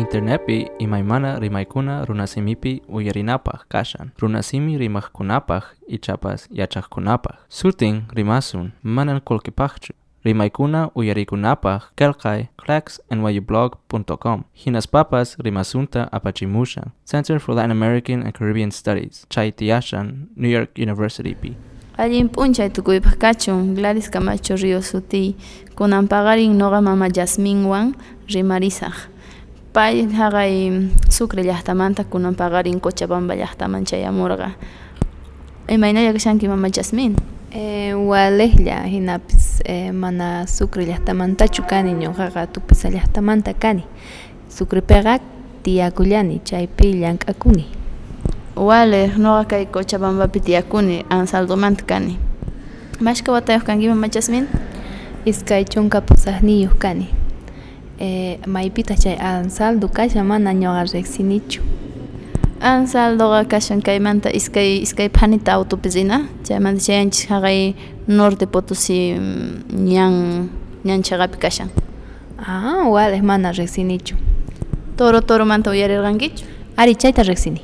Internepi imaimana rimaikuna runasimipi uyarinapaj kashan, runasimi rimajkunapaj ichapas yachajkunapaj. Sutin rimasun manan kolkipajchu. Rimaikuna uyarikunapaj kelkai cracks nyblog.com. Hinas papas rimasunta apachimushan. Center for Latin American and Caribbean Studies. Chaitiashan, New York University P. Allin puncha Gladys Camacho Río Suti, kunan pagarin noga mama Yasminwan rimarizaj pay haqay Sucre llaqtamanta kunan paqarin Cochabamba llaqtaman chayamurqa imaynalla kashanki mama Jasmin Eh, walejlla hinapis eh, mana Sucre llaqtamantachu kani. Ñuqaqa Tupisa llaqtamanta kani Sucrepiqa tiyakullani chaypi llank'akuni Wale noqa kay Cochabambapi tiyakuni Ansaldomanta kani. Mashka watayuq kanki mama Jasmin iskay chunka pusaqniyuq kani maypita chay Ansaldo kasha mana ñuqa riqsinichu. Ansaldoqa kashan kaymanta iskay iskay phanita autopi rina chaymanta chayanchik haqay Norte Potosí mm, ñan ñan chaqapi kashan. Ah wale mana riqsinichu. Toro Toromanta uyarirqankichu ari chayta riqsini.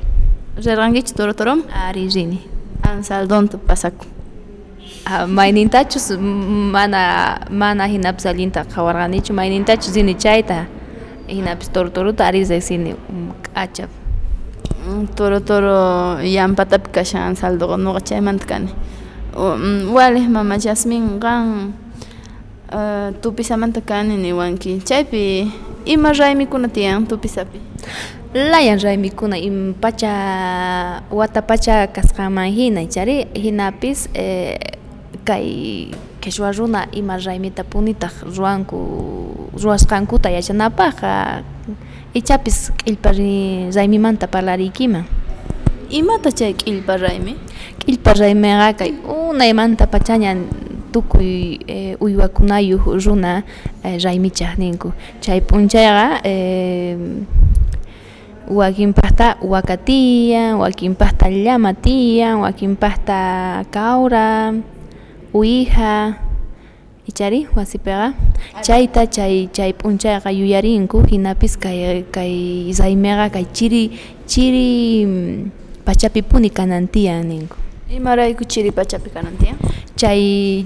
Rirqankichu Toro Torom ari rini. Ansaldonta pasakun Ah, maynintachus m- mana mana hinapis allinta qhawarqanichu maynintachus rini chayta hinapis tortoruta ari riqsini mm, k'achap. Mm, Toro Toro llampatapi kashan Ansaldoqa nuqa chaymanta kani. Mm, Wale mama Jasmin qan uh, Tupisamanta kani niwanki. Chaypi ima raymikuna tiyan Tupisapi. Layan raymikuna im pacha wata pacha kasqaman hina chari hinapis eh, kay qhichwa runa ima raymita punitaq ruwanku ruwasqankuta yachanapaqqa ichapis q'illpa ri- raymimanta parlariykiman imata chay q'illpa raymi q'illpa raymiqa kay unaymanta pachaña tukuy eh, uywakunayuq runa eh, raymichaq ninku chay p'unchayqa eh, wakinpaqta waka tiyan wakinpaqta llama tiyan wakinpaqta kawra uwiha ichari wasipiqa chayta chay chay p'unchayqa yuyarinku hinapis kay kay raymiqa kay chiri chiri mm, pachapipuni kanan tiyan ninku imarayku chiri pachapi kanantiyan chay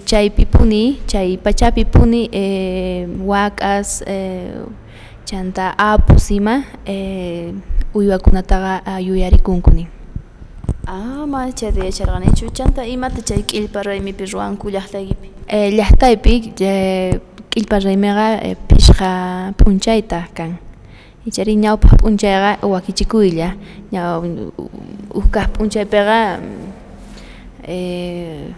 chaypipuni chay pachapipuni eh, wakas eh, chanta apus ima eh, uywakunataqa yuyarikunku yuyarikunkuni ah ma chayta yacharqanichu chanta imata chay q'illpa raymipi ruwanku llaqtaykipi eh, llaqtaypi eh, q'illpa raymiqa eh, pichqa p'unchayta kan. Ichari ñawpaq p'unchayqa wakichikuylla ñaw uhkaq p'unchaypiqa mm, eh,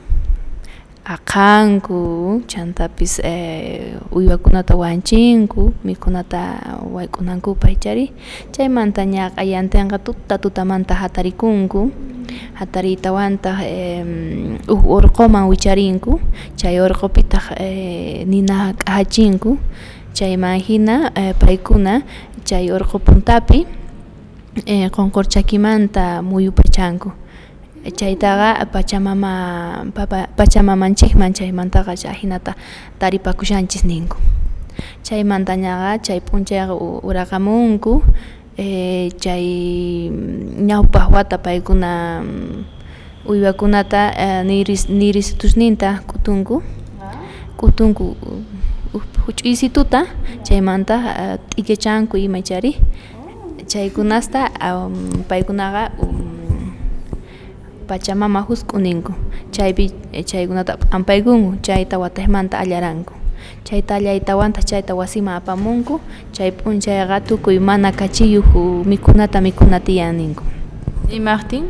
aqhanku chantapis eh, uywakunata wanchinku mikhunata wayk'unankupaq ichari. Chaymanta ña q'ayantinqa tuta tutamanta hatarikunku hatariytawantaq uj urquman wicharinku chay urqupitaq eh, nina k'ajachinku chayman hina eh, paykuna chay urqu puntapi eh, qunqurchakimanta muyupachanku. Chaytaqa pachamama papa pachamamanchikman chaymantaqa chay hinata taripakushanchis ninku. Chaymanta ñaqa chay p'unchayqa u- uraqamunku Eh, e, txai mm, nau pahuata paikuna mm, uibakunata e, eh, niris, niriz tuz ninta kutungu. Kutungu uh, uh, hutsu izituta, txai manta uh, ike txanku ima txari. Um, paikunaga um, pachamama huzkuningu. Txai, bi, txai gunata ampaigungu, txai eta watahemanta. Chayta allaytawanta chayta wasiman apamunku. Chay p'unchayqa tukuy mana kachiyuq mikhunata mikhuna tiyan ninku imaqtin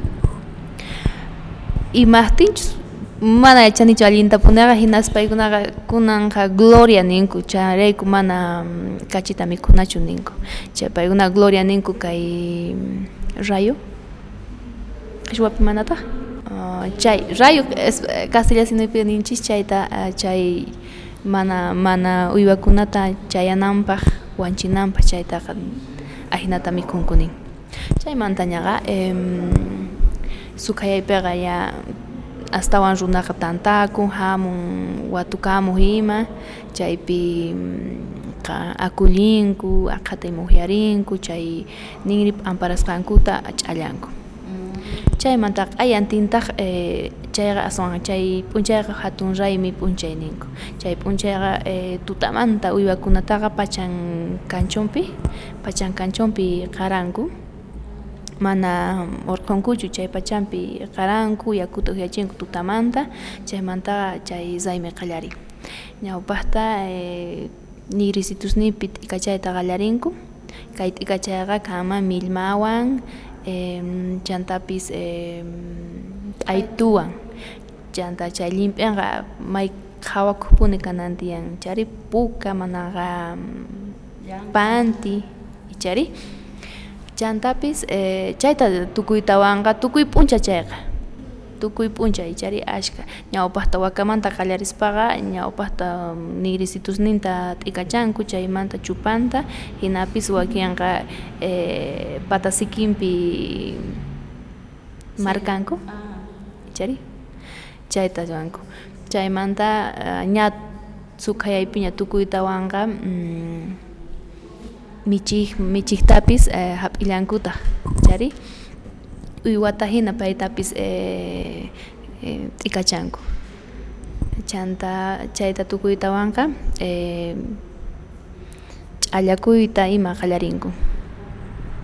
imaqtinchus mana yachanichu allinta punaqa hinas paykunaqa kunanqa gloria ninku. Chayrayku mana mm, kachita mikhunachu ninku. Chay paykuna gloria ninku kay mm, rayo qhichwapi manataq Ah, chay rayo es castilla simipi ninchis chayta ah, chay mana mana uywakunata chayananpaq wanchinanpaq chaytaqa ahinata mikhunku nin chaymanta ñaqa sukayaypiqa ya astawan runaqa tantakun hamun watukamuq ima chaypi mamaqa akullinku aqhatay muhyarinku chay ninri amparasqankuta ch'allanku chaymanta ayantintaq eh, chayqa aswan chay p'unchayqa hatun raymi p'unchay ninku chay p'unchayqa eh, tutamanta uywakunataqa pachan kanchonpi pachan kanchonpi qaranku mana urqunkuchu chay pachanpi qaranku yakuta upyachinku tutamanta chaymantaqa chay zaymi qallarin ñawpaqta eh, nigrisitusnipi t'ikachayta qallarinku kay t'ikachayqa kama millmawan chantapis eh, aytuwan chanta chay llimp'inqa may qhawakuqpuni kanan tiyan chari puka manaqa panti ichari chantapis eh, chayta tukuytawanqa tukuy p'uncha chayqa tukuy p'uncha ichari ashka ñawpaqta wakamanta qallarispaqa ñawpaqta nigrisitusninta t'ikachanku chaymanta chupanta hinapis wakinqa eh, pata sikinpi markanku ichari chayta ruwanku chaymanta ña suqayaypi ña tukuytawanqa mm, michik michiktapis eh, hap'illankutaq chari uywata hina paytapis eh, eh, t'ikachanku chanta chayta tukuytawanqa eh, ch'allakuyta ima qallarinku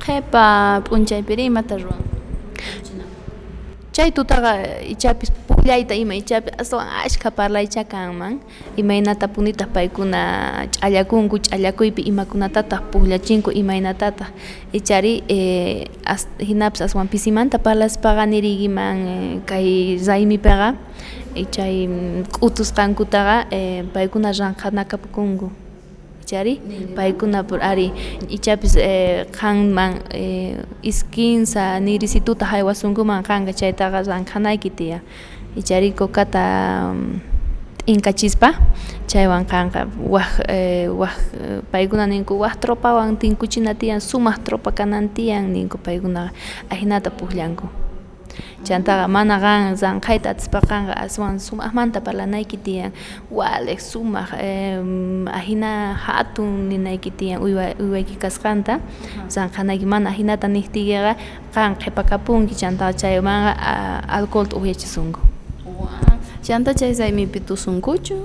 qhipa p'unchaypiri imata ruwan chay tutaqa ichapis pukllayta ima ichapi aswan ashka parlaycha kanman imaynata punitaq paykuna ch'allakunku ch'allakuypi imakunatataq pukllachinku imaynatataq ichari eh, as, hinapis aswan pisimanta parlaspaqa nirikiman eh, kay raymipiqa ichay k'utusqankutaqa eh, paykuna ranqanakapukunku. Ichari paykunapur ari ichapis eh, qanman eh, iskinsa nirisituta haywasunkuman kanqa chaytaqa ranqanayki tiyan ichari kukata inka chispa chaywan kanqa waj eh, waj paykuna ninku waj tropawan tinkuchina tiyan sumaq tropa kanan tiyan ninku paykunaqa ajinata pukllanku chantaqa mana qan llanqayta atispaqa aswan sumaqmanta parlanayki tiyan walik sumaq ahina hatun ninayki tiyan uywa uywayki kasqanta llanqanayki mana ahinata niptikiqa qan qhipakapunki chantaqa chaymanqa alcoholta upyachisunku chanta chay saymipi tusunkuchu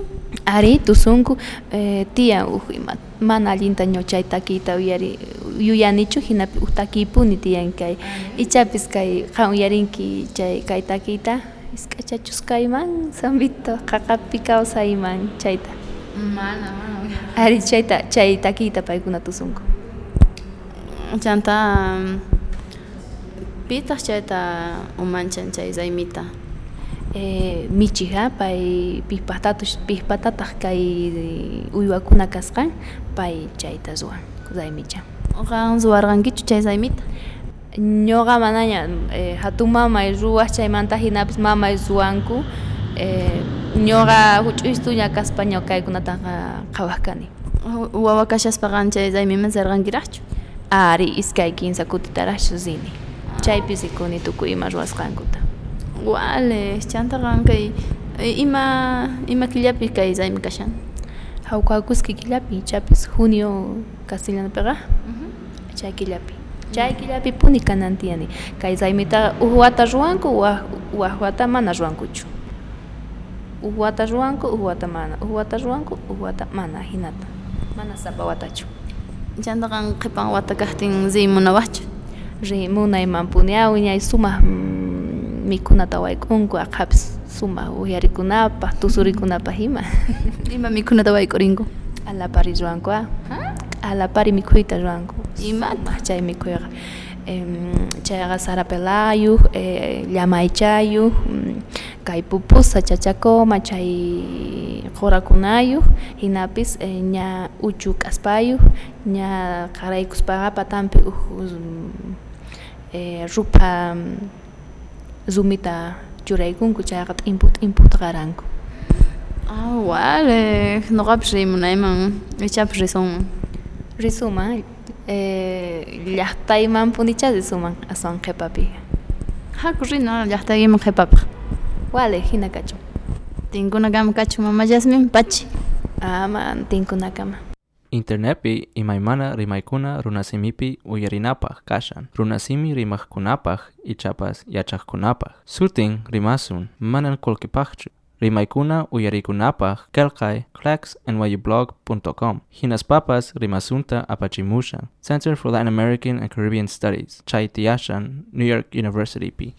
ari tusunku eh, tiyan uj ima mana allinta ña chay takiyta uyari yuyanichu hinapi uj takiypuni tiyan kay ichapis kay qan uyarinki chay kay takiyta isk'achachusqayman sambito qaqapi kawsayman chayta mana ari chayta chay takiyta paykuna tusunku chanta pitaq chayta umanchan chay saymita eh, michiqa pay piqpatatus piqpatataq kay uywakuna kasqan pay chayta ruwan saymichan qan ruwarqankichu chay saymita ñuqa manaña eh, hatun mamay ruwaq chaymanta hinapis mamay ruwanku eh, ñuqa huch'uystuña kaspa ña kaykunataqa qhawaq kani wawa kashaspaqa chay saymiman sarqankiraqchu ari iskay kinsa kutitaraqchu rini chaypis rikuni tukuy ima ruwasqankuta wale chanta kay ima ima killapi kay saymi kashan hawk'akuski killapi chapis junio castellanopiqa chay killapi chay killapi puni kanan tiyani kay saymitaqa uj wata ruwanku waj wata mana ruwankuchu uj wata ruwanku uj wata mana. Uj wata ruwanku uj wata mana hinata. Mana sapa watachu chanta qan qhipan wata kaqtin rimunawaqchu rimunayman puni awiñay sumaq mm, mikhunata wayk'unku aqhapis sumaq uyarikunapaq tusurikunapaj ima. Ima mikhunata wayk'urinku alapari ruwanku a alapari mikhuyta ruwanku Imata? Chay mikhuyqa chayqa sarapelayuj llamaychayuj mm, kay pupusa chachakoma chay qurakunayuj hinapis eh, ña uchu k'aspayuj ña qaraykuspaqa patanpi uj mm, зумита ҷурайгунку chayqa t'impu t'imputa qaranku awalej ah, noqapas e rimunayman ichapas e, risunman risuman llaqtaymanpunicha risuman aswan qhipapi haku rina llaqtaykiman e qhipapaq wale hina kachun tinkunakama kachun mama yasmin pachi aman tinkunakama Internepi imaymana rimaykuna runasimipi uyarinapaq kashan. Runasimi rimaqkunapaq ichapas yachaqkunapaq. Sutin rimasun manan qullqipaqchu. Rimaykuna uyarikunapaq kelkay clacksnyublog.com. Hinaspapas rimasunta apachimushan. Center for Latin American and Caribbean Studies. Chaitiashan, New York University P.